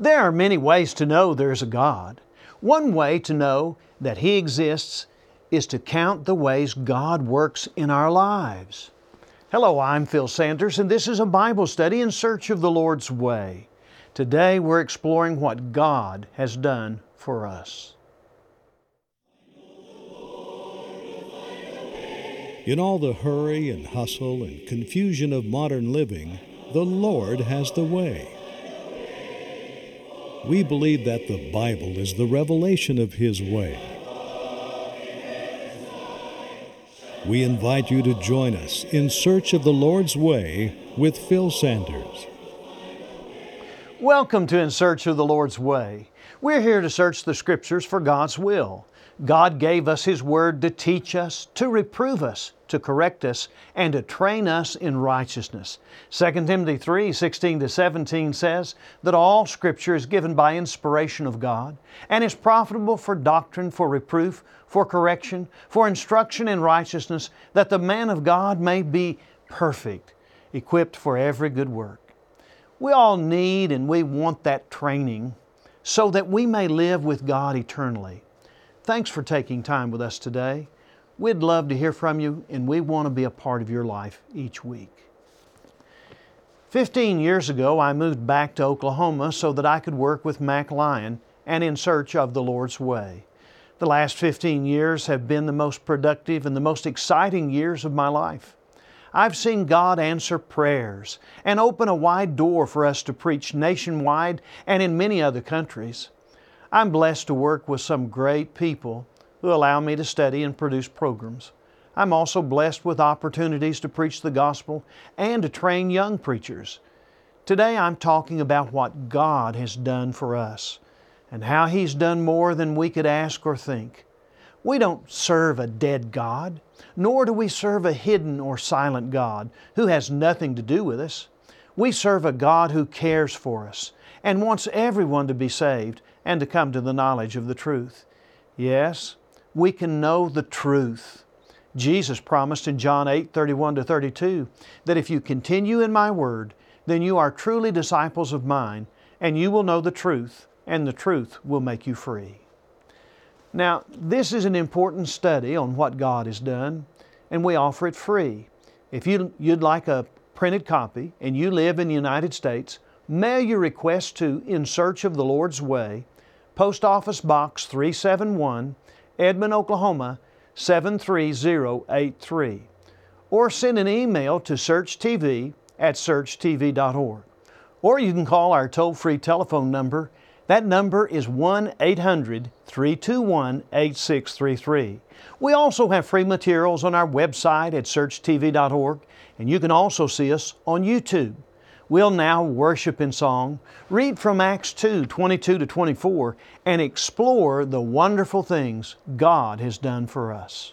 There are many ways to know there's a God. One way to know that He exists is to count the ways God works in our lives. Hello, I'm Phil Sanders, and this is a Bible study in search of the Lord's way. Today we're exploring what God has done for us. In all the hurry and hustle and confusion of modern living, the Lord has the way. We believe that the Bible is the revelation of His way. We invite you to join us in search of the Lord's way with Phil Sanders. Welcome to In Search of the Lord's Way. We're here to search the Scriptures for God's will. God gave us His Word to teach us, to reprove us, to correct us, and to train us in righteousness. 2 Timothy 3 16 to 17 says that all Scripture is given by inspiration of God and is profitable for doctrine, for reproof, for correction, for instruction in righteousness, that the man of God may be perfect, equipped for every good work. We all need and we want that training so that we may live with God eternally. Thanks for taking time with us today. We'd love to hear from you, and we want to be a part of your life each week. Fifteen years ago, I moved back to Oklahoma so that I could work with Mac Lyon and in search of the Lord's way. The last 15 years have been the most productive and the most exciting years of my life. I've seen God answer prayers and open a wide door for us to preach nationwide and in many other countries. I'm blessed to work with some great people who allow me to study and produce programs. I'm also blessed with opportunities to preach the gospel and to train young preachers. Today I'm talking about what God has done for us and how He's done more than we could ask or think. We don't serve a dead God, nor do we serve a hidden or silent God who has nothing to do with us. We serve a God who cares for us and wants everyone to be saved and to come to the knowledge of the truth. Yes, we can know the truth. Jesus promised in John 8 31 to 32 that if you continue in my word, then you are truly disciples of mine, and you will know the truth, and the truth will make you free. Now, this is an important study on what God has done, and we offer it free. If you, would like a printed copy and you live in the United States, mail your request to In Search of the Lord's Way, Post Office Box 371, Edmond, Oklahoma 73083, or send an email to searchtv at searchtv.org. Or you can call our toll free telephone number that number is 1 800 321 8633. We also have free materials on our website at searchtv.org, and you can also see us on YouTube. We'll now worship in song, read from Acts 2 22 to 24, and explore the wonderful things God has done for us.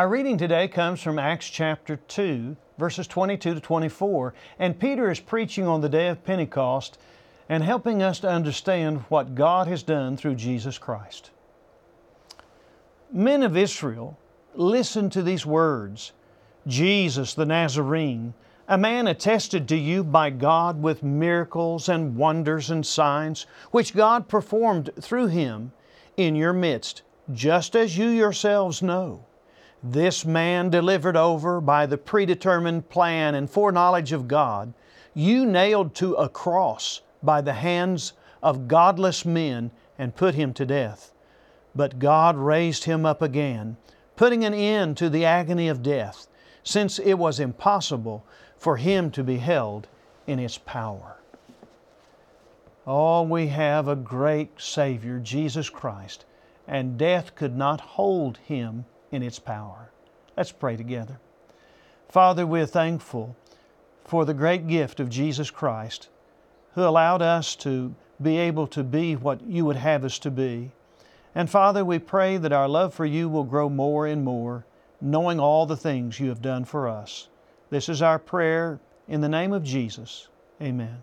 Our reading today comes from Acts chapter 2, verses 22 to 24, and Peter is preaching on the day of Pentecost and helping us to understand what God has done through Jesus Christ. Men of Israel, listen to these words Jesus the Nazarene, a man attested to you by God with miracles and wonders and signs, which God performed through him in your midst, just as you yourselves know. This man delivered over by the predetermined plan and foreknowledge of God, you nailed to a cross by the hands of godless men and put him to death. But God raised him up again, putting an end to the agony of death, since it was impossible for him to be held in its power. Oh, we have a great Savior, Jesus Christ, and death could not hold him in its power. Let's pray together. Father, we're thankful for the great gift of Jesus Christ, who allowed us to be able to be what you would have us to be. And Father, we pray that our love for you will grow more and more, knowing all the things you have done for us. This is our prayer in the name of Jesus. Amen.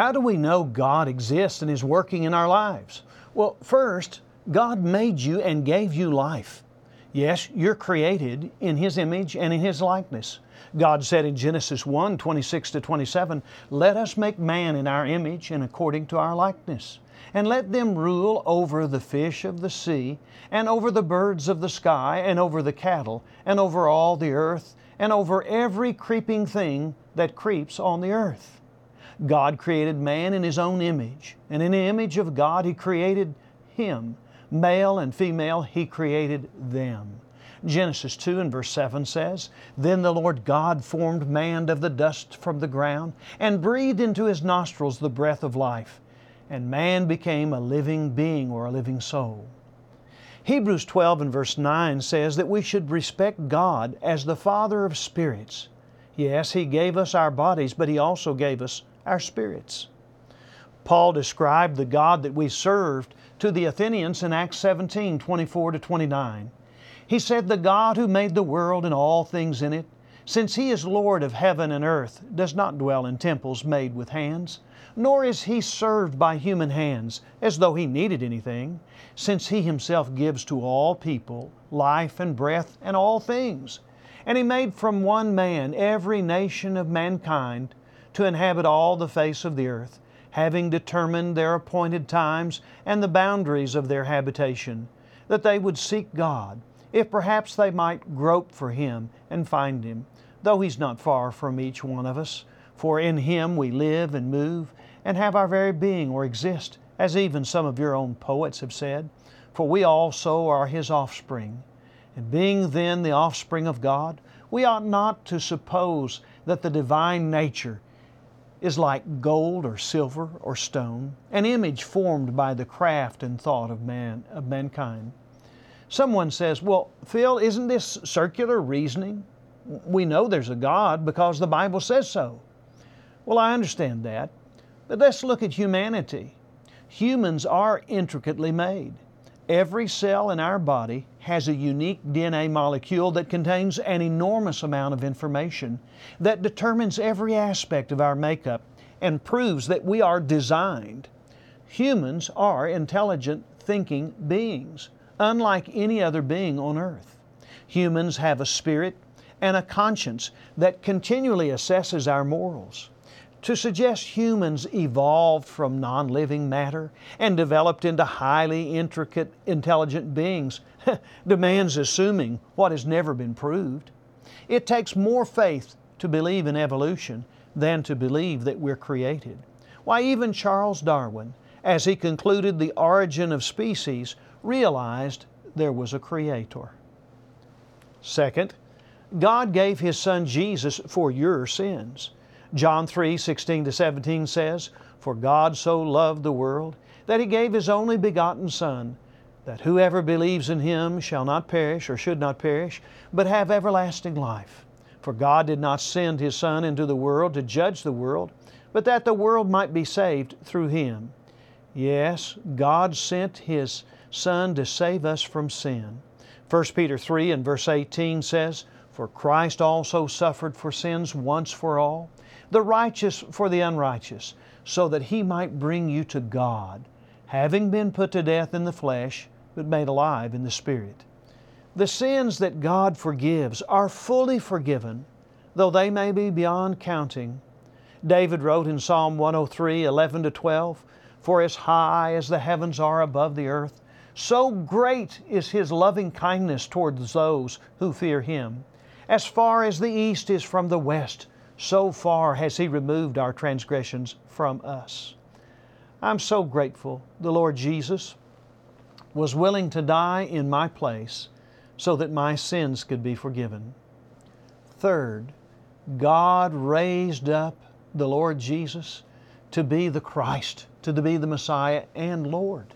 How do we know God exists and is working in our lives? Well, first, God made you and gave you life. Yes, you're created in His image and in His likeness. God said in Genesis 1 26 to 27, Let us make man in our image and according to our likeness, and let them rule over the fish of the sea, and over the birds of the sky, and over the cattle, and over all the earth, and over every creeping thing that creeps on the earth. God created man in His own image, and in the image of God He created him. Male and female, He created them. Genesis 2 and verse 7 says, Then the Lord God formed man of the dust from the ground, and breathed into his nostrils the breath of life, and man became a living being or a living soul. Hebrews 12 and verse 9 says that we should respect God as the Father of spirits. Yes, He gave us our bodies, but He also gave us our spirits. Paul described the God that we served to the Athenians in Acts 17 24 to 29. He said, The God who made the world and all things in it, since He is Lord of heaven and earth, does not dwell in temples made with hands, nor is He served by human hands as though He needed anything, since He Himself gives to all people life and breath and all things. And He made from one man every nation of mankind to inhabit all the face of the earth, having determined their appointed times and the boundaries of their habitation, that they would seek God, if perhaps they might grope for Him and find Him, though He's not far from each one of us. For in Him we live and move and have our very being or exist, as even some of your own poets have said. For we also are His offspring. And being then the offspring of God, we ought not to suppose that the divine nature is like gold or silver or stone, an image formed by the craft and thought of man of mankind. Someone says, "Well, Phil, isn't this circular reasoning? We know there's a God because the Bible says so." Well, I understand that, but let's look at humanity. Humans are intricately made. Every cell in our body has a unique DNA molecule that contains an enormous amount of information that determines every aspect of our makeup and proves that we are designed. Humans are intelligent, thinking beings, unlike any other being on earth. Humans have a spirit and a conscience that continually assesses our morals. To suggest humans evolved from non living matter and developed into highly intricate, intelligent beings demands assuming what has never been proved. It takes more faith to believe in evolution than to believe that we're created. Why, even Charles Darwin, as he concluded the origin of species, realized there was a creator. Second, God gave His Son Jesus for your sins. John 3 16 to 17 says, For God so loved the world that He gave His only begotten Son, that whoever believes in Him shall not perish or should not perish, but have everlasting life. For God did not send His Son into the world to judge the world, but that the world might be saved through Him. Yes, God sent His Son to save us from sin. 1 Peter 3 and verse 18 says, For Christ also suffered for sins once for all, the righteous for the unrighteous, so that He might bring you to God, having been put to death in the flesh, but made alive in the Spirit. The sins that God forgives are fully forgiven, though they may be beyond counting. David wrote in Psalm 103 11 to 12, For as high as the heavens are above the earth, so great is His loving kindness towards those who fear Him. As far as the east is from the west, so far has He removed our transgressions from us. I'm so grateful the Lord Jesus was willing to die in my place so that my sins could be forgiven. Third, God raised up the Lord Jesus to be the Christ, to be the Messiah and Lord.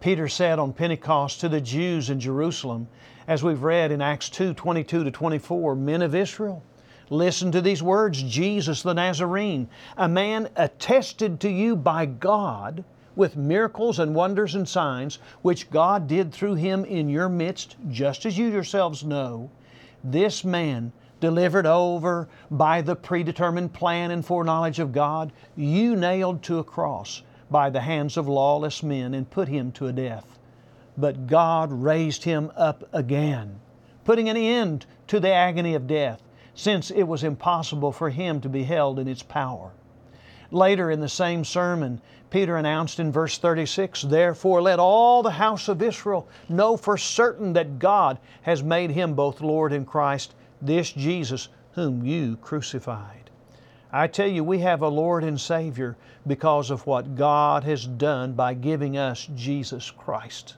Peter said on Pentecost to the Jews in Jerusalem, as we've read in Acts 2 22 to 24, Men of Israel, listen to these words Jesus the Nazarene, a man attested to you by God with miracles and wonders and signs, which God did through him in your midst, just as you yourselves know. This man, delivered over by the predetermined plan and foreknowledge of God, you nailed to a cross by the hands of lawless men and put him to a death. But God raised him up again, putting an end to the agony of death, since it was impossible for him to be held in its power. Later in the same sermon, Peter announced in verse 36 Therefore, let all the house of Israel know for certain that God has made him both Lord and Christ, this Jesus whom you crucified. I tell you, we have a Lord and Savior because of what God has done by giving us Jesus Christ.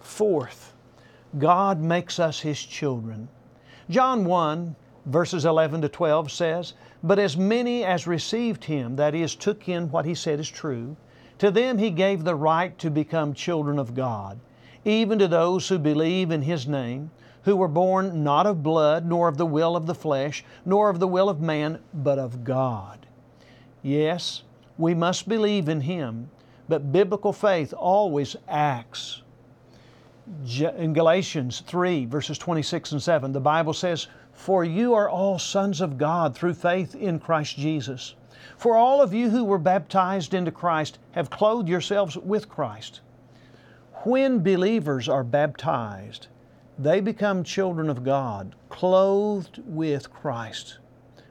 Fourth, God makes us His children. John 1, verses 11 to 12 says, But as many as received Him, that is, took in what He said is true, to them He gave the right to become children of God, even to those who believe in His name who were born not of blood, nor of the will of the flesh, nor of the will of man, but of God. Yes, we must believe in Him, but biblical faith always acts. In Galatians 3, verses 26 and 7, the Bible says, For you are all sons of God through faith in Christ Jesus. For all of you who were baptized into Christ have clothed yourselves with Christ. When believers are baptized, they become children of God, clothed with Christ.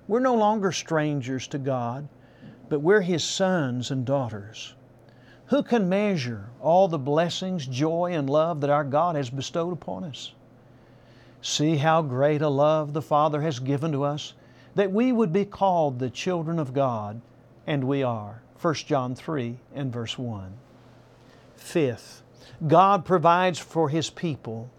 We're no longer strangers to God, but we're His sons and daughters. Who can measure all the blessings, joy, and love that our God has bestowed upon us? See how great a love the Father has given to us that we would be called the children of God, and we are. 1 John 3 and verse 1. Fifth, God provides for His people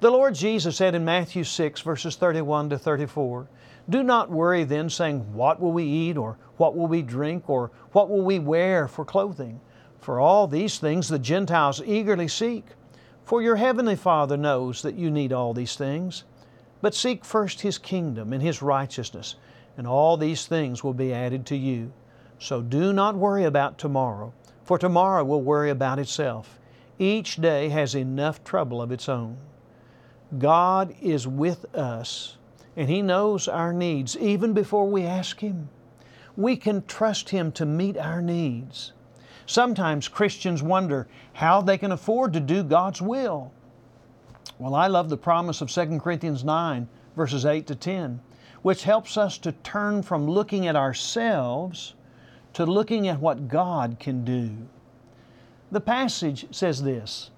the Lord Jesus said in Matthew 6, verses 31 to 34, Do not worry then, saying, What will we eat, or what will we drink, or what will we wear for clothing? For all these things the Gentiles eagerly seek. For your heavenly Father knows that you need all these things. But seek first His kingdom and His righteousness, and all these things will be added to you. So do not worry about tomorrow, for tomorrow will worry about itself. Each day has enough trouble of its own. God is with us and He knows our needs even before we ask Him. We can trust Him to meet our needs. Sometimes Christians wonder how they can afford to do God's will. Well, I love the promise of 2 Corinthians 9, verses 8 to 10. which helps us to turn from looking at ourselves to looking at what God can do. The passage says this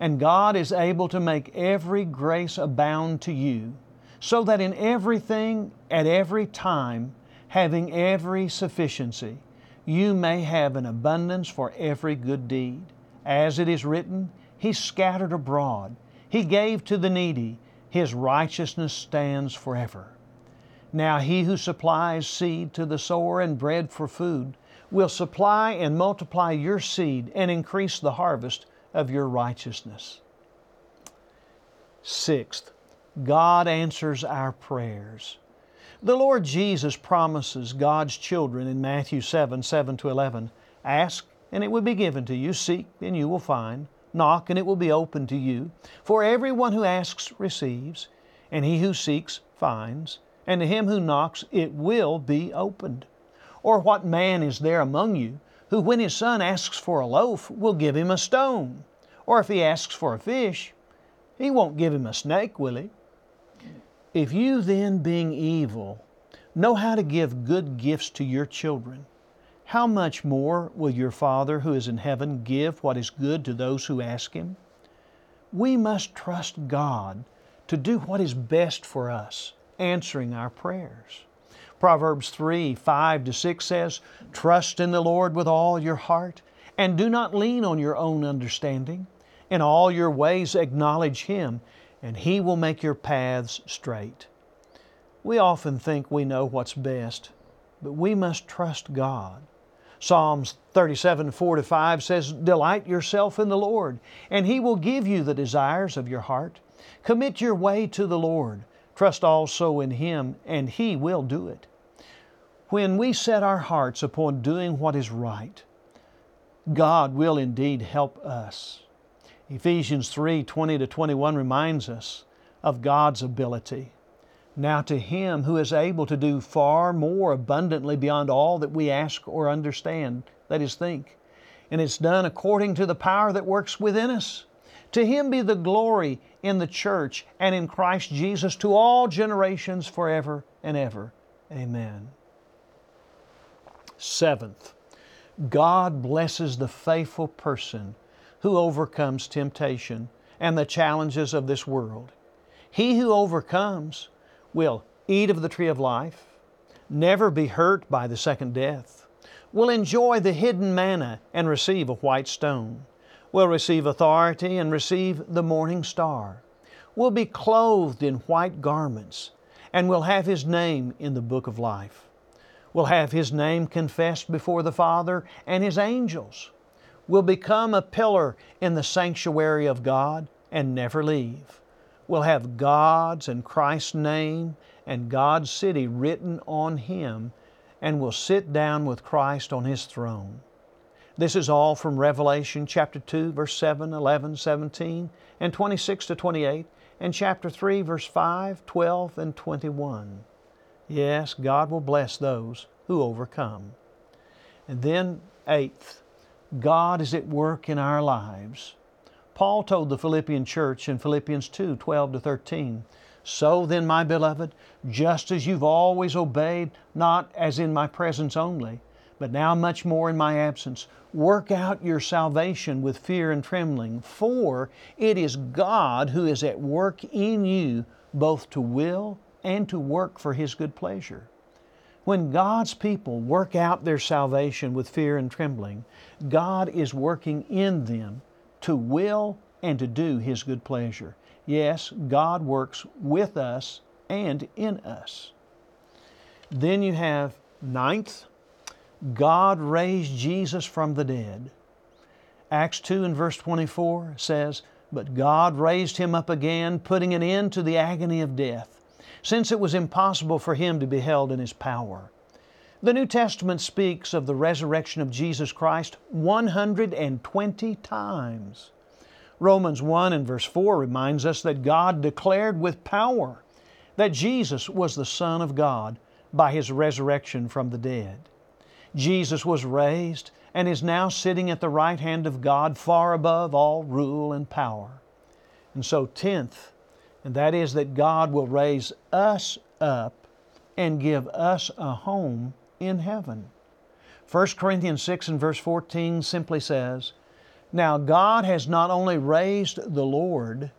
And God is able to make every grace abound to you, so that in everything, at every time, having every sufficiency, you may have an abundance for every good deed. As it is written, He scattered abroad, He gave to the needy, His righteousness stands forever. Now He who supplies seed to the sower and bread for food will supply and multiply your seed and increase the harvest of your righteousness. Sixth, God answers our prayers. The Lord Jesus promises God's children in Matthew 7 7 to 11 Ask, and it will be given to you. Seek, and you will find. Knock, and it will be opened to you. For everyone who asks receives, and he who seeks finds, and to him who knocks it will be opened. Or what man is there among you who, when his son asks for a loaf, will give him a stone? Or if he asks for a fish, he won't give him a snake, will he? If you then, being evil, know how to give good gifts to your children, how much more will your Father who is in heaven give what is good to those who ask Him? We must trust God to do what is best for us, answering our prayers. Proverbs 3 5 to 6 says, Trust in the Lord with all your heart, and do not lean on your own understanding. In all your ways acknowledge Him, and He will make your paths straight. We often think we know what's best, but we must trust God. Psalms 37, 4 to 5 says, Delight yourself in the Lord, and He will give you the desires of your heart. Commit your way to the Lord. Trust also in Him, and He will do it. When we set our hearts upon doing what is right, God will indeed help us. Ephesians 3 20 to 21 reminds us of God's ability. Now, to Him who is able to do far more abundantly beyond all that we ask or understand, that is, think, and it's done according to the power that works within us. To Him be the glory in the church and in Christ Jesus to all generations forever and ever. Amen. Seventh, God blesses the faithful person who overcomes temptation and the challenges of this world. He who overcomes will eat of the tree of life, never be hurt by the second death, will enjoy the hidden manna and receive a white stone, will receive authority and receive the morning star, will be clothed in white garments, and will have His name in the book of life, will have His name confessed before the Father and His angels will become a pillar in the sanctuary of God and never leave. Will have God's and Christ's name and God's city written on him and will sit down with Christ on his throne. This is all from Revelation chapter 2, verse 7, 11, 17, and 26 to 28, and chapter 3, verse 5, 12, and 21. Yes, God will bless those who overcome. And then, eighth, God is at work in our lives. Paul told the Philippian church in Philippians 2 12 to 13, So then, my beloved, just as you've always obeyed, not as in my presence only, but now much more in my absence, work out your salvation with fear and trembling, for it is God who is at work in you both to will and to work for His good pleasure. When God's people work out their salvation with fear and trembling, God is working in them to will and to do His good pleasure. Yes, God works with us and in us. Then you have ninth, God raised Jesus from the dead. Acts 2 and verse 24 says, But God raised him up again, putting an end to the agony of death since it was impossible for him to be held in his power. The New Testament speaks of the resurrection of Jesus Christ 120 times. Romans 1 and verse 4 reminds us that God declared with power that Jesus was the Son of God by His resurrection from the dead. Jesus was raised and is now sitting at the right hand of God far above all rule and power. And so, tenth, and that is that God will raise us up and give us a home in heaven. 1 Corinthians 6 and verse 14 simply says, Now God has not only raised the Lord,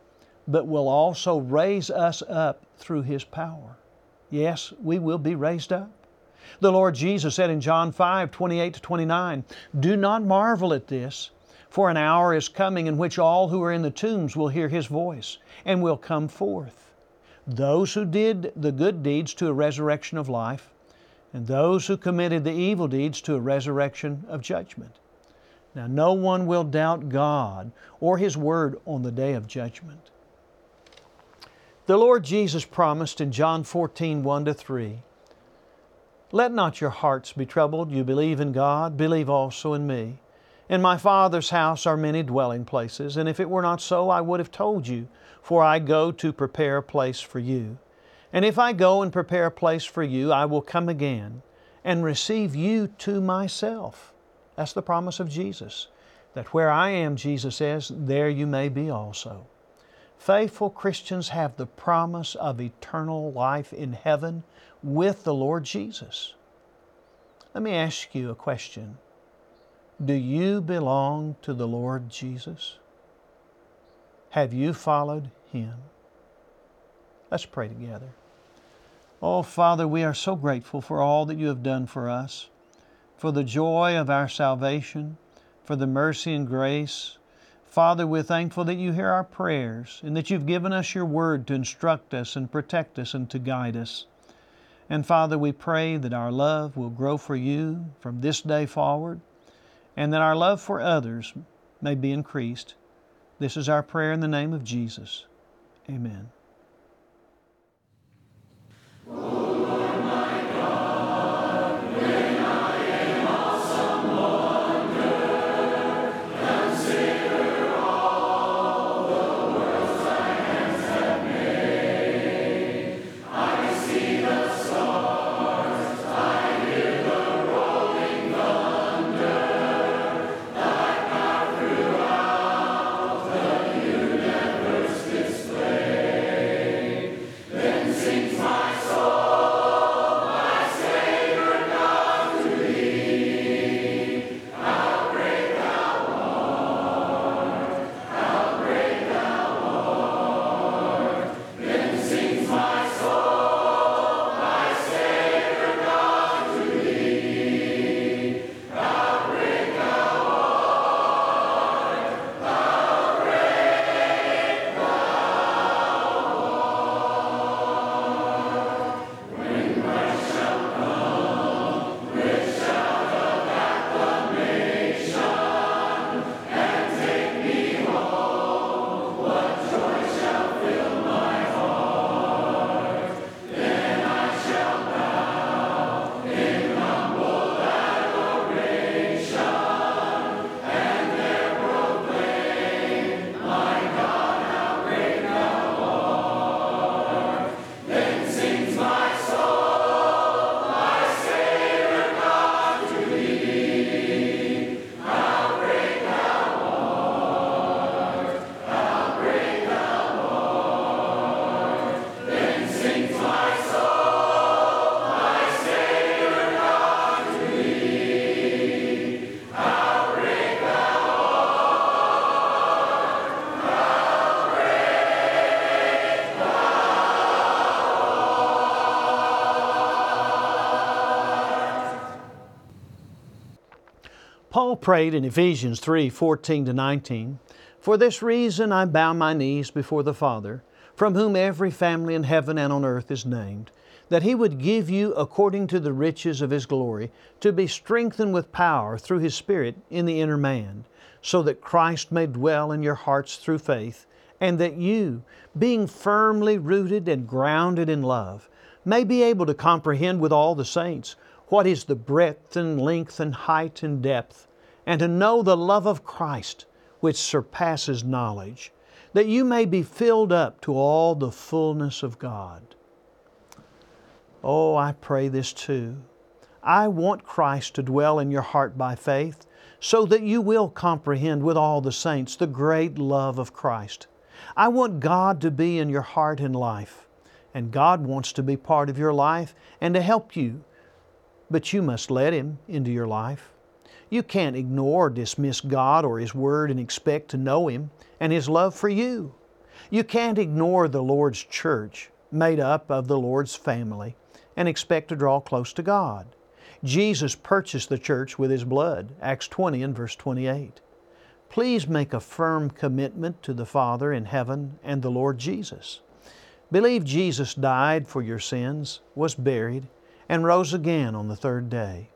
but will also raise us up through His power. Yes, we will be raised up. The Lord Jesus said in John 5 28 to 29, Do not marvel at this, for an hour is coming in which all who are in the tombs will hear His voice and will come forth. Those who did the good deeds to a resurrection of life, and those who committed the evil deeds to a resurrection of judgment. Now, no one will doubt God or His Word on the day of judgment. The Lord Jesus promised in John 14 1 to 3 Let not your hearts be troubled. You believe in God, believe also in me. In my Father's house are many dwelling places, and if it were not so, I would have told you, for I go to prepare a place for you. And if I go and prepare a place for you, I will come again and receive you to myself. That's the promise of Jesus. That where I am, Jesus says, there you may be also. Faithful Christians have the promise of eternal life in heaven with the Lord Jesus. Let me ask you a question. Do you belong to the Lord Jesus? Have you followed Him? Let's pray together. Oh, Father, we are so grateful for all that you have done for us, for the joy of our salvation, for the mercy and grace. Father, we're thankful that you hear our prayers and that you've given us your word to instruct us and protect us and to guide us. And Father, we pray that our love will grow for you from this day forward and that our love for others may be increased. This is our prayer in the name of Jesus. Amen. Prayed in Ephesians 3 14 to 19, For this reason I bow my knees before the Father, from whom every family in heaven and on earth is named, that He would give you, according to the riches of His glory, to be strengthened with power through His Spirit in the inner man, so that Christ may dwell in your hearts through faith, and that you, being firmly rooted and grounded in love, may be able to comprehend with all the saints what is the breadth and length and height and depth, and to know the love of Christ, which surpasses knowledge, that you may be filled up to all the fullness of God. Oh, I pray this too. I want Christ to dwell in your heart by faith, so that you will comprehend with all the saints the great love of Christ. I want God to be in your heart and life And God wants to be part of your life and to help you. But you must let Him into your life. You can't ignore or dismiss God or His Word and expect to know Him and His love for you. You can't ignore the Lord's church, made up of the Lord's family, and expect to draw close to God. Jesus purchased the church with His blood, Acts 20 and verse 28. Please make a firm commitment to the Father in heaven and the Lord Jesus. Believe Jesus died for your sins, was buried, and rose again on the third day.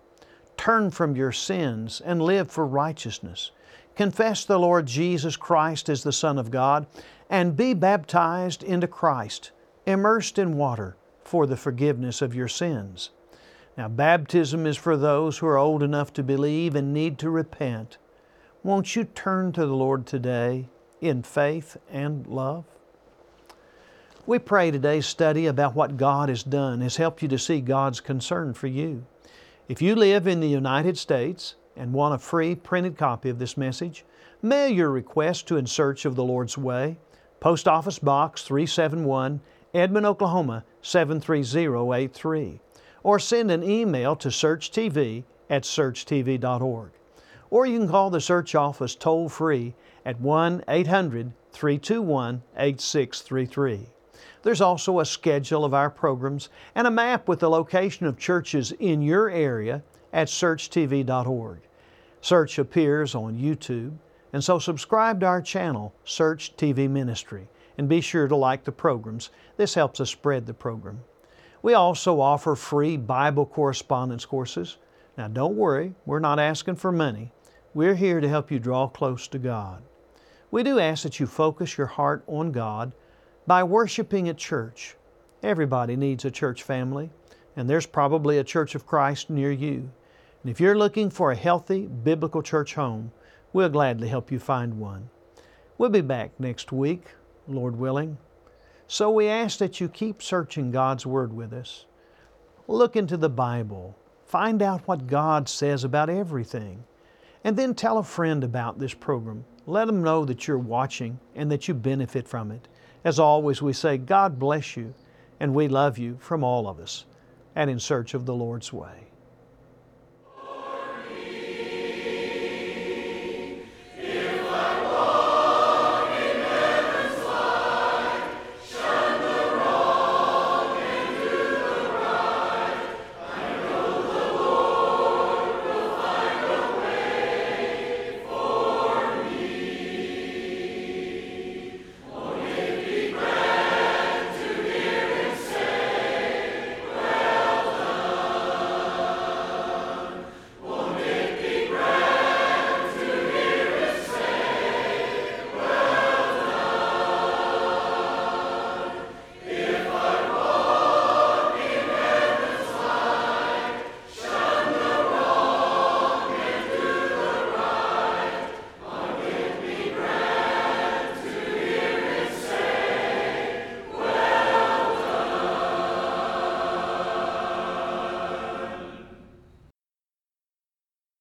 Turn from your sins and live for righteousness. Confess the Lord Jesus Christ as the Son of God and be baptized into Christ, immersed in water for the forgiveness of your sins. Now, baptism is for those who are old enough to believe and need to repent. Won't you turn to the Lord today in faith and love? We pray today's study about what God has done has helped you to see God's concern for you. If you live in the United States and want a free printed copy of this message, mail your request to In Search of the Lord's Way, Post Office Box 371, Edmond, Oklahoma 73083, or send an email to searchtv at searchtv.org. Or you can call the search office toll free at 1 800 321 8633. There's also a schedule of our programs and a map with the location of churches in your area at searchtv.org. Search appears on YouTube, and so subscribe to our channel, Search TV Ministry, and be sure to like the programs. This helps us spread the program. We also offer free Bible correspondence courses. Now, don't worry, we're not asking for money. We're here to help you draw close to God. We do ask that you focus your heart on God by worshiping at church. Everybody needs a church family, and there's probably a Church of Christ near you. And if you're looking for a healthy biblical church home, we'll gladly help you find one. We'll be back next week, Lord willing. So we ask that you keep searching God's Word with us. Look into the Bible. Find out what God says about everything. And then tell a friend about this program. Let them know that you're watching and that you benefit from it. As always, we say, God bless you, and we love you from all of us, and in search of the Lord's way.